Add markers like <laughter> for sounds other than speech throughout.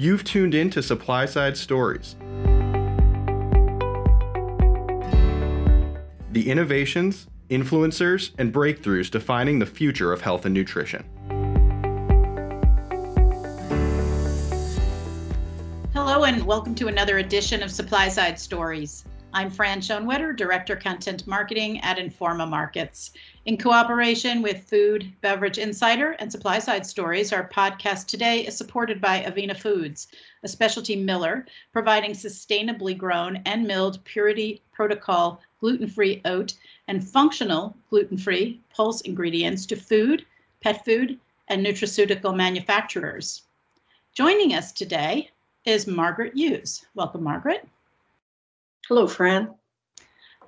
You've tuned in to Supply Side Stories. The innovations, influencers, and breakthroughs defining the future of health and nutrition. Hello, and welcome to another edition of Supply Side Stories. I'm Fran Schoenwetter, Director Content Marketing at Informa Markets. In cooperation with Food, Beverage Insider and Supply Side Stories, our podcast today is supported by Avena Foods, a specialty miller providing sustainably grown and milled purity protocol gluten free oat and functional gluten free pulse ingredients to food, pet food, and nutraceutical manufacturers. Joining us today is Margaret Hughes. Welcome, Margaret. Hello, Fran.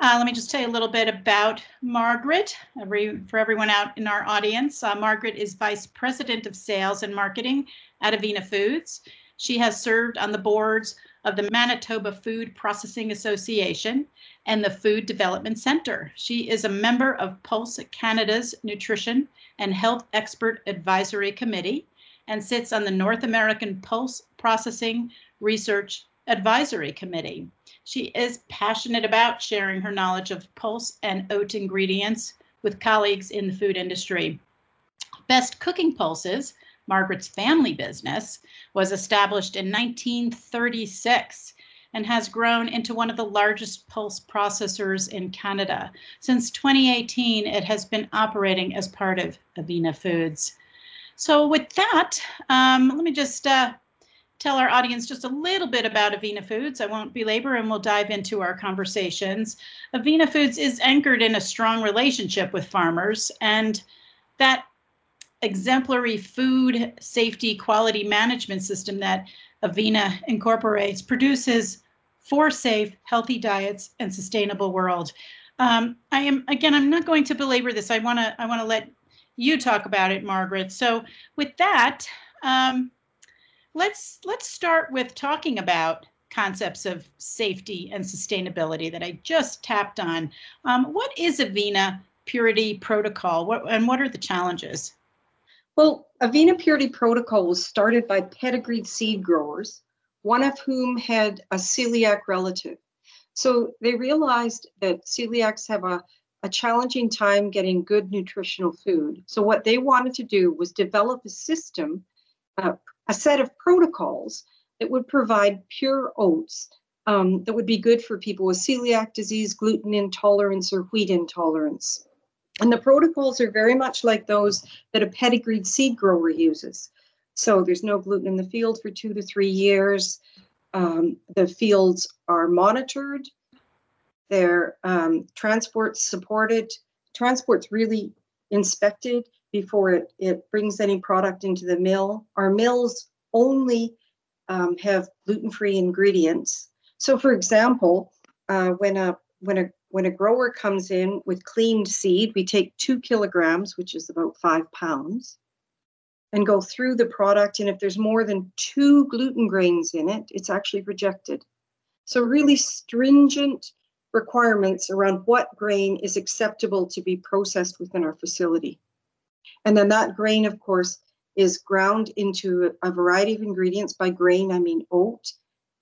Uh, let me just tell you a little bit about Margaret every, for everyone out in our audience. Uh, Margaret is Vice President of Sales and Marketing at Avena Foods. She has served on the boards of the Manitoba Food Processing Association and the Food Development Center. She is a member of Pulse Canada's Nutrition and Health Expert Advisory Committee and sits on the North American Pulse Processing Research Advisory Committee. She is passionate about sharing her knowledge of pulse and oat ingredients with colleagues in the food industry. Best Cooking Pulses, Margaret's family business, was established in 1936 and has grown into one of the largest pulse processors in Canada. Since 2018, it has been operating as part of Avena Foods. So, with that, um, let me just uh, tell our audience just a little bit about Avena Foods. I won't belabor and we'll dive into our conversations. Avena Foods is anchored in a strong relationship with farmers, and that exemplary food safety quality management system that Avena incorporates produces for safe, healthy diets and sustainable world. Um, I am again. I'm not going to belabor this. I want to. I want to let you talk about it, Margaret. So with that, um, let's let's start with talking about concepts of safety and sustainability that I just tapped on. Um, what is Avena Purity Protocol, what, and what are the challenges? Well, Avena Purity Protocol was started by pedigreed seed growers, one of whom had a celiac relative. So they realized that celiacs have a, a challenging time getting good nutritional food. So what they wanted to do was develop a system, uh, a set of protocols that would provide pure oats um, that would be good for people with celiac disease, gluten intolerance, or wheat intolerance. And the protocols are very much like those that a pedigreed seed grower uses. So there's no gluten in the field for two to three years. Um, the fields are monitored. Their um, transport's supported. Transport's really inspected before it, it brings any product into the mill. Our mills only um, have gluten-free ingredients. So, for example, uh, when a when a when a grower comes in with cleaned seed, we take two kilograms, which is about five pounds, and go through the product. And if there's more than two gluten grains in it, it's actually rejected. So, really stringent requirements around what grain is acceptable to be processed within our facility. And then that grain, of course, is ground into a variety of ingredients. By grain, I mean oat.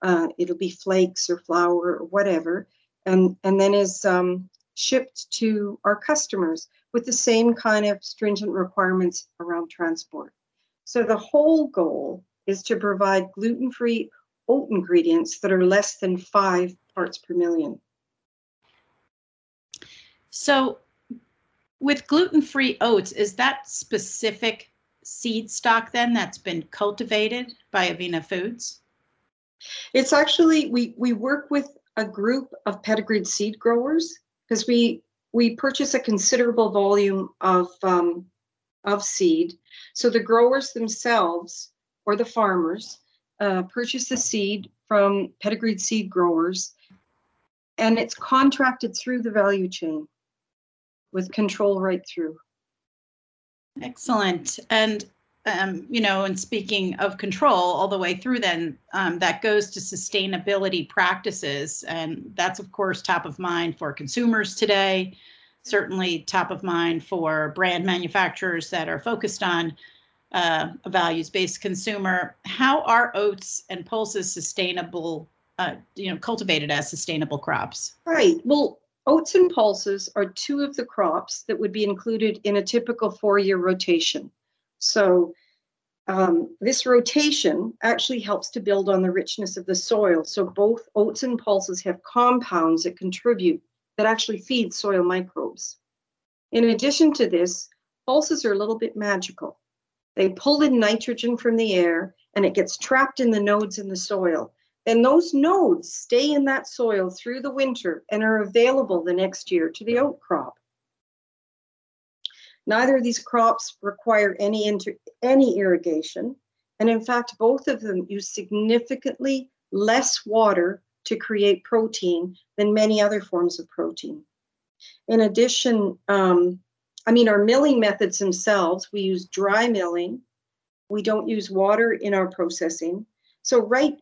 Uh, it'll be flakes or flour or whatever, and and then is um, shipped to our customers with the same kind of stringent requirements around transport. So the whole goal is to provide gluten-free oat ingredients that are less than five parts per million. So with gluten-free oats, is that specific seed stock then that's been cultivated by Avena Foods? It's actually we we work with a group of pedigreed seed growers because we we purchase a considerable volume of um, of seed. So the growers themselves or the farmers uh, purchase the seed from pedigreed seed growers, and it's contracted through the value chain with control right through. Excellent. And um, you know, and speaking of control all the way through, then um, that goes to sustainability practices, and that's of course top of mind for consumers today. Certainly top of mind for brand manufacturers that are focused on uh, a values-based consumer. How are oats and pulses sustainable? Uh, you know, cultivated as sustainable crops. Right. Well, oats and pulses are two of the crops that would be included in a typical four-year rotation. So um, this rotation actually helps to build on the richness of the soil. So both oats and pulses have compounds that contribute that actually feed soil microbes. In addition to this, pulses are a little bit magical. They pull in nitrogen from the air and it gets trapped in the nodes in the soil. Then those nodes stay in that soil through the winter and are available the next year to the oat crop. Neither of these crops require any, inter- any irrigation. And in fact, both of them use significantly less water to create protein than many other forms of protein. In addition, um, I mean, our milling methods themselves, we use dry milling. We don't use water in our processing. So right,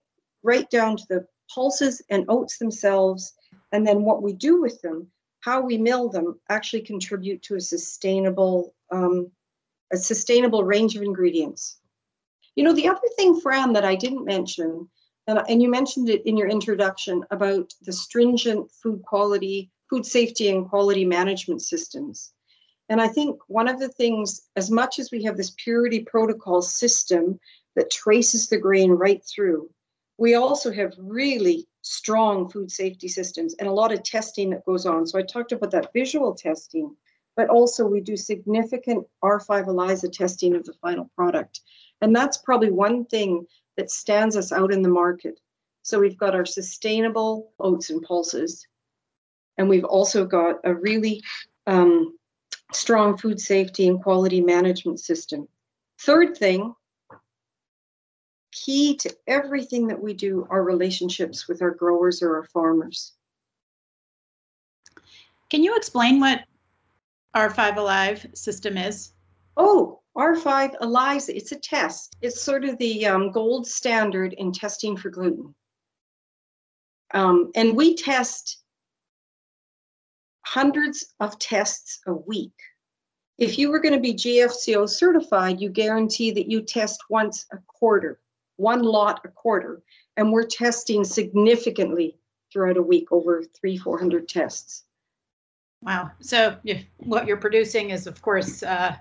right down to the pulses and oats themselves, and then what we do with them, how we mill them, actually contribute to a sustainable, um, a sustainable range of ingredients. You know, the other thing, Fran, that I didn't mention, and, and you mentioned it in your introduction about the stringent food quality, food safety and quality management systems. And I think one of the things, as much as we have this purity protocol system that traces the grain right through, we also have really strong food safety systems and a lot of testing that goes on. So I talked about that visual testing, but also we do significant R5 ELISA testing of the final product. And that's probably one thing that stands us out in the market. So we've got our sustainable oats and pulses, and we've also got a really um, strong food safety and quality management system. Third thing, key to everything that we do are relationships with our growers or our farmers. Can you explain what R5 ELISA system is? Oh, R5 ELISA, it's a test. It's sort of the um, gold standard in testing for gluten. Um, and we test hundreds of tests a week. If you were going to be GFCO certified, you guarantee that you test once a quarter, one lot a quarter. And we're testing significantly throughout a week, over three, 400 tests. Wow. So what you're producing is, of course, uh,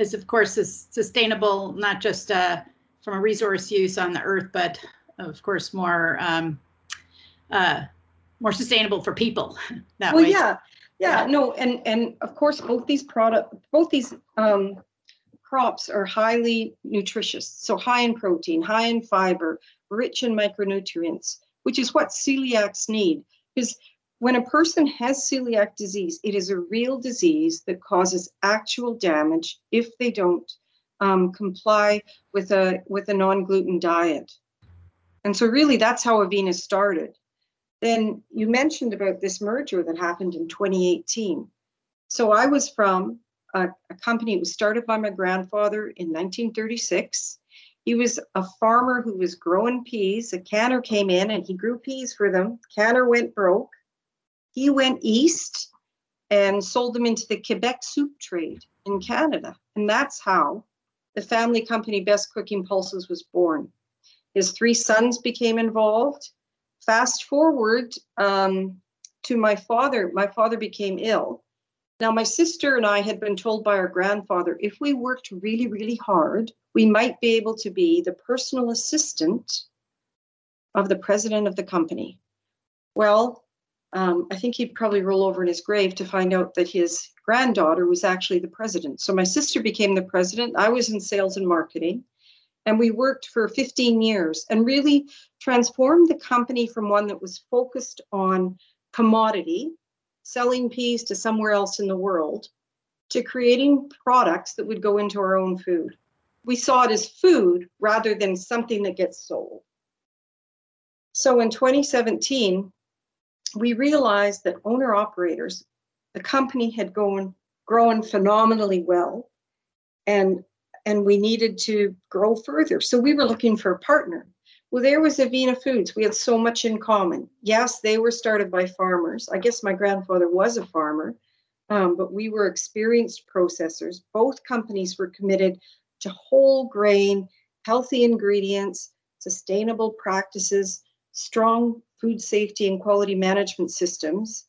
is of course is sustainable, not just uh, from a resource use on the earth, but of course more um, uh, more sustainable for people <laughs> that well, way. yeah, yeah, no, and and of course both these product, both these um, crops are highly nutritious, so high in protein, high in fiber, rich in micronutrients, which is what celiacs need. Because when a person has celiac disease, it is a real disease that causes actual damage if they don't um, comply with a with a non-gluten diet. And so really that's how Avena started. Then you mentioned about this merger that happened in 2018. So I was from a, a company, it was started by my grandfather in 1936. He was a farmer who was growing peas. A canner came in and he grew peas for them. Canner went broke he went east and sold them into the Quebec soup trade in Canada. And that's how the family company Best Cooking Pulses was born. His three sons became involved. Fast forward um, to my father, my father became ill. Now, my sister and I had been told by our grandfather if we worked really, really hard, we might be able to be the personal assistant of the president of the company. Well, um, I think he'd probably roll over in his grave to find out that his granddaughter was actually the president. So my sister became the president. I was in sales and marketing. And we worked for 15 years and really transformed the company from one that was focused on commodity, selling peas to somewhere else in the world, to creating products that would go into our own food. We saw it as food rather than something that gets sold. So in 2017, we realized that owner operators, the company had gone grown phenomenally well, and and we needed to grow further. So we were looking for a partner. Well, there was Avena Foods. We had so much in common. Yes, they were started by farmers. I guess my grandfather was a farmer, um, but we were experienced processors. Both companies were committed to whole grain, healthy ingredients, sustainable practices, strong food safety and quality management systems.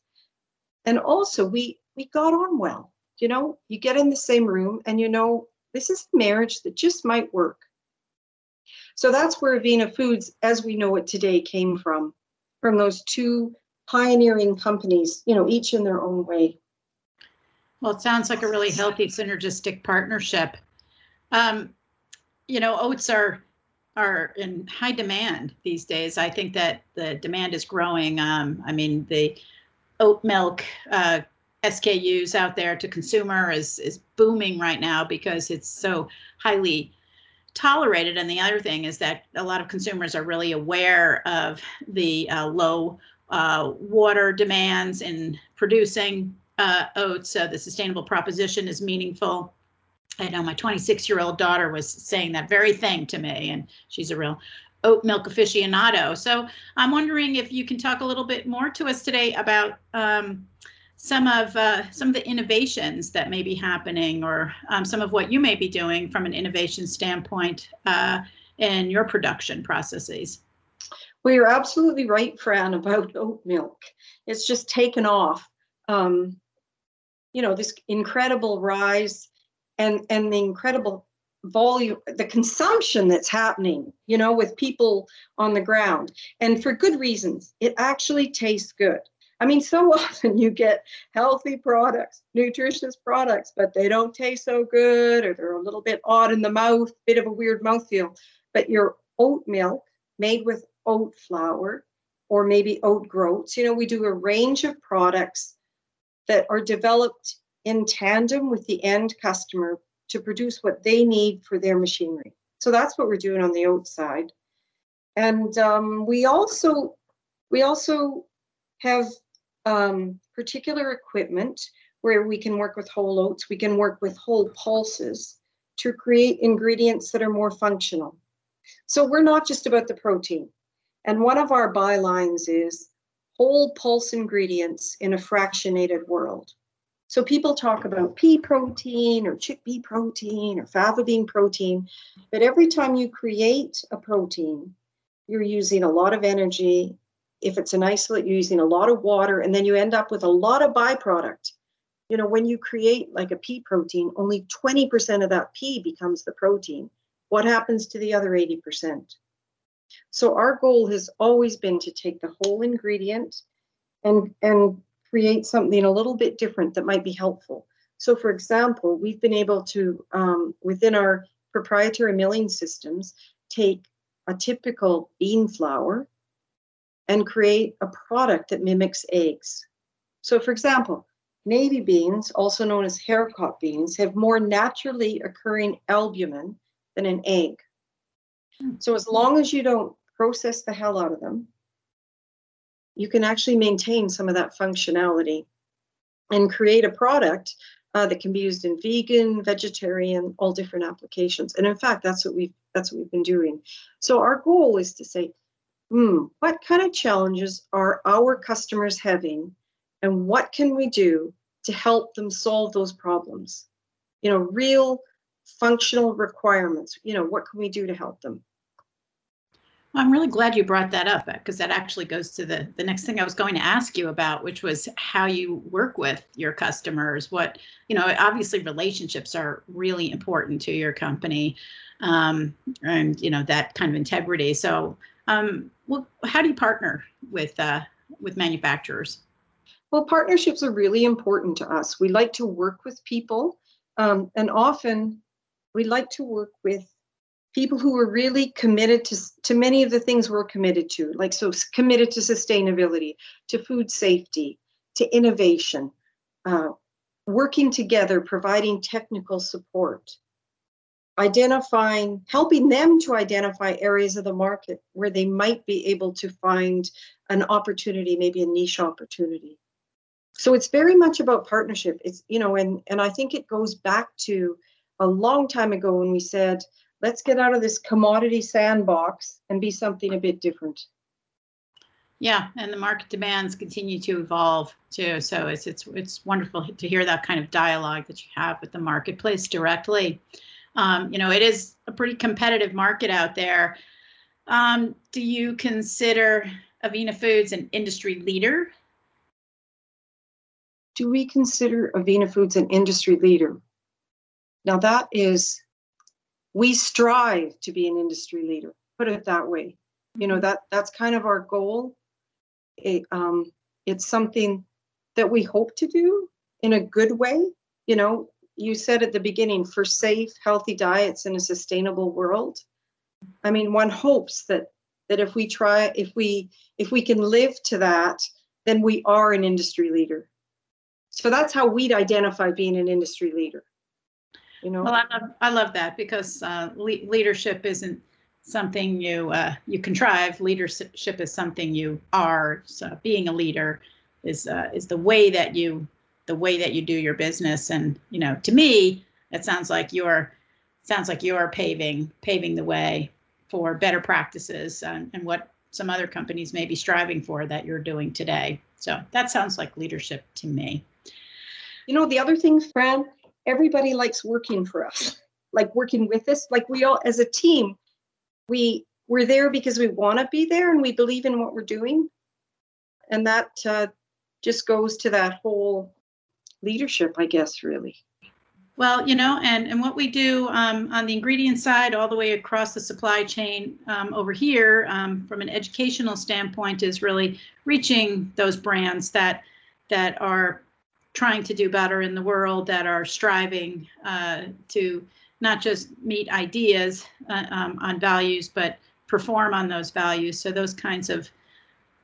And also we we got on well. You know, you get in the same room and you know this is a marriage that just might work. So that's where Avena Foods, as we know it today, came from, from those two pioneering companies, you know, each in their own way. Well, it sounds like a really healthy synergistic partnership. Um, you know, oats are are in high demand these days. I think that the demand is growing. Um, I mean, the oat milk uh, SKUs out there to consumer is is booming right now because it's so highly tolerated. And the other thing is that a lot of consumers are really aware of the uh, low uh, water demands in producing uh, oats. So the sustainable proposition is meaningful. I know my 26 year old daughter was saying that very thing to me, and she's a real oat milk aficionado. So I'm wondering if you can talk a little bit more to us today about um, some of uh, some of the innovations that may be happening, or um, some of what you may be doing from an innovation standpoint uh, in your production processes. Well, you're absolutely right, Fran, about oat milk. It's just taken off. Um, you know, this incredible rise and and the incredible volume the consumption that's happening you know with people on the ground and for good reasons it actually tastes good i mean so <laughs> often you get healthy products nutritious products but they don't taste so good or they're a little bit odd in the mouth bit of a weird mouthfeel but your oat milk made with oat flour or maybe oat groats you know we do a range of products that are developed in tandem with the end customer to produce what they need for their machinery. So that's what we're doing on the oat side. And um, we also we also have um, particular equipment where we can work with whole oats, we can work with whole pulses to create ingredients that are more functional. So we're not just about the protein. And one of our bylines is whole pulse ingredients in a fractionated world. So people talk about pea protein or chickpea protein or fava bean protein, but every time you create a protein, you're using a lot of energy. If it's an isolate, you're using a lot of water, and then you end up with a lot of byproduct. You know, when you create like a pea protein, only 20% of that pea becomes the protein. What happens to the other 80%? So our goal has always been to take the whole ingredient and and create something a little bit different that might be helpful. So, for example, we've been able to, um, within our proprietary milling systems, take a typical bean flour and create a product that mimics eggs. So, for example, navy beans, also known as haricot beans, have more naturally occurring albumin than an egg. So, as long as you don't process the hell out of them, you can actually maintain some of that functionality and create a product uh, that can be used in vegan, vegetarian, all different applications. And in fact, that's what we've that's what we've been doing. So our goal is to say, hmm, what kind of challenges are our customers having, and what can we do to help them solve those problems? You know, real functional requirements. You know, what can we do to help them? I'm really glad you brought that up because that actually goes to the the next thing I was going to ask you about, which was how you work with your customers. What you know, obviously relationships are really important to your company, um, and you know that kind of integrity. So, um, well, how do you partner with uh, with manufacturers? Well, partnerships are really important to us. We like to work with people, um, and often we like to work with people who are really committed to, to many of the things we're committed to, like so committed to sustainability, to food safety, to innovation, uh, working together, providing technical support, identifying, helping them to identify areas of the market where they might be able to find an opportunity, maybe a niche opportunity. So it's very much about partnership. It's, you know, and, and I think it goes back to a long time ago when we said, let's get out of this commodity sandbox and be something a bit different. Yeah, and the market demands continue to evolve too. So it's it's it's wonderful to hear that kind of dialogue that you have with the marketplace directly. Um, you know, it is a pretty competitive market out there. Um, do you consider Avena Foods an industry leader? Do we consider Avena Foods an industry leader? Now, that is, we strive to be an industry leader, put it that way. You know, that that's kind of our goal. It, um, it's something that we hope to do in a good way. You know, you said at the beginning for safe, healthy diets in a sustainable world. I mean, one hopes that that if we try, if we if we can live to that, then we are an industry leader. So that's how we'd identify being an industry leader. You know. Well, I love I love that because uh, le- leadership isn't something you uh, you contrive. Leadership is something you are. So being a leader is uh, is the way that you the way that you do your business. And you know, to me, it sounds like you're sounds like you're paving paving the way for better practices and, and what some other companies may be striving for that you're doing today. So that sounds like leadership to me. You know, the other thing, Fran, everybody likes working for us, like working with us. Like we all, as a team, we we're there because we want to be there and we believe in what we're doing, and that uh, just goes to that whole leadership, I guess, really. Well, you know, and, and what we do um, on the ingredient side, all the way across the supply chain um, over here, um, from an educational standpoint, is really reaching those brands that that are trying to do better in the world, that are striving uh, to not just meet ideas uh, um, on values, but perform on those values. So those kinds of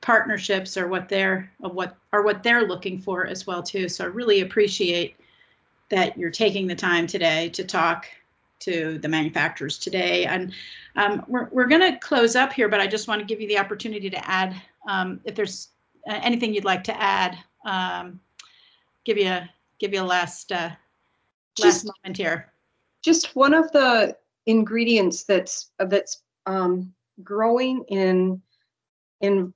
partnerships are what they're of what are what they're looking for as well too. So I really appreciate that you're taking the time today to talk to the manufacturers today. And um, we're, we're going to close up here, but I just want to give you the opportunity to add um, if there's uh, anything you'd like to add. Um, give you a give you a last uh, last just, moment here. Just one of the ingredients that's that's um, growing in in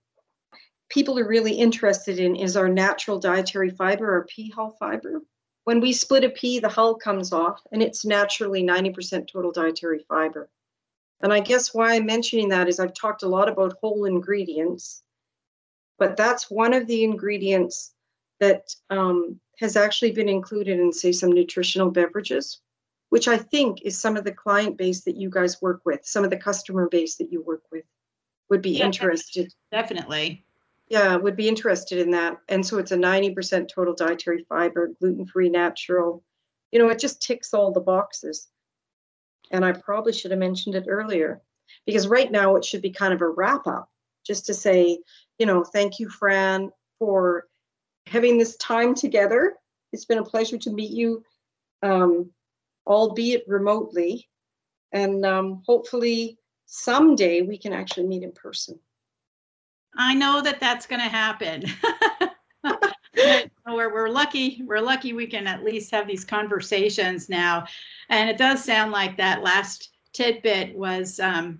people are really interested in is our natural dietary fiber, our pea hull fiber. When we split a pea, the hull comes off, and it's naturally 90% total dietary fiber. And I guess why I'm mentioning that is I've talked a lot about whole ingredients, but that's one of the ingredients that um, has actually been included in, say, some nutritional beverages, which I think is some of the client base that you guys work with, some of the customer base that you work with would be yeah, interested. Definitely yeah, would be interested in that. And so it's a 90% total dietary fiber, gluten free, natural. You know, it just ticks all the boxes. And I probably should have mentioned it earlier because right now it should be kind of a wrap up just to say, you know, thank you, Fran, for having this time together. It's been a pleasure to meet you, um, albeit remotely. And um, hopefully someday we can actually meet in person. I know that that's going to happen. <laughs> we're, we're lucky. We're lucky we can at least have these conversations now. And it does sound like that last tidbit was um,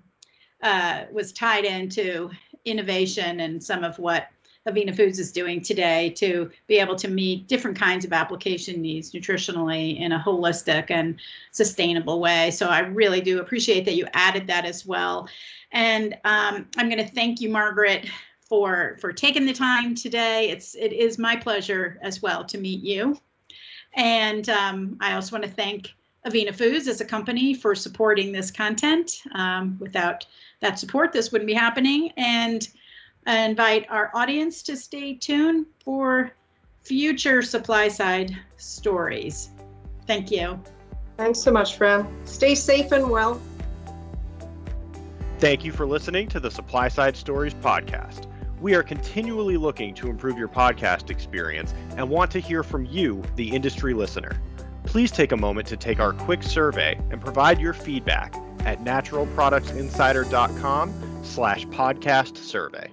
uh, was tied into innovation and some of what Avena Foods is doing today to be able to meet different kinds of application needs nutritionally in a holistic and sustainable way. So I really do appreciate that you added that as well. And um, I'm going to thank you, Margaret, for for taking the time today. It's it is my pleasure as well to meet you. And um, I also want to thank Avena Foods as a company for supporting this content. Um, without that support, this wouldn't be happening. And I invite our audience to stay tuned for future supply side stories. Thank you. Thanks so much, Fran. Stay safe and well. Thank you for listening to the Supply Side Stories podcast. We are continually looking to improve your podcast experience and want to hear from you, the industry listener. Please take a moment to take our quick survey and provide your feedback at naturalproductsinsider.com slash podcast survey.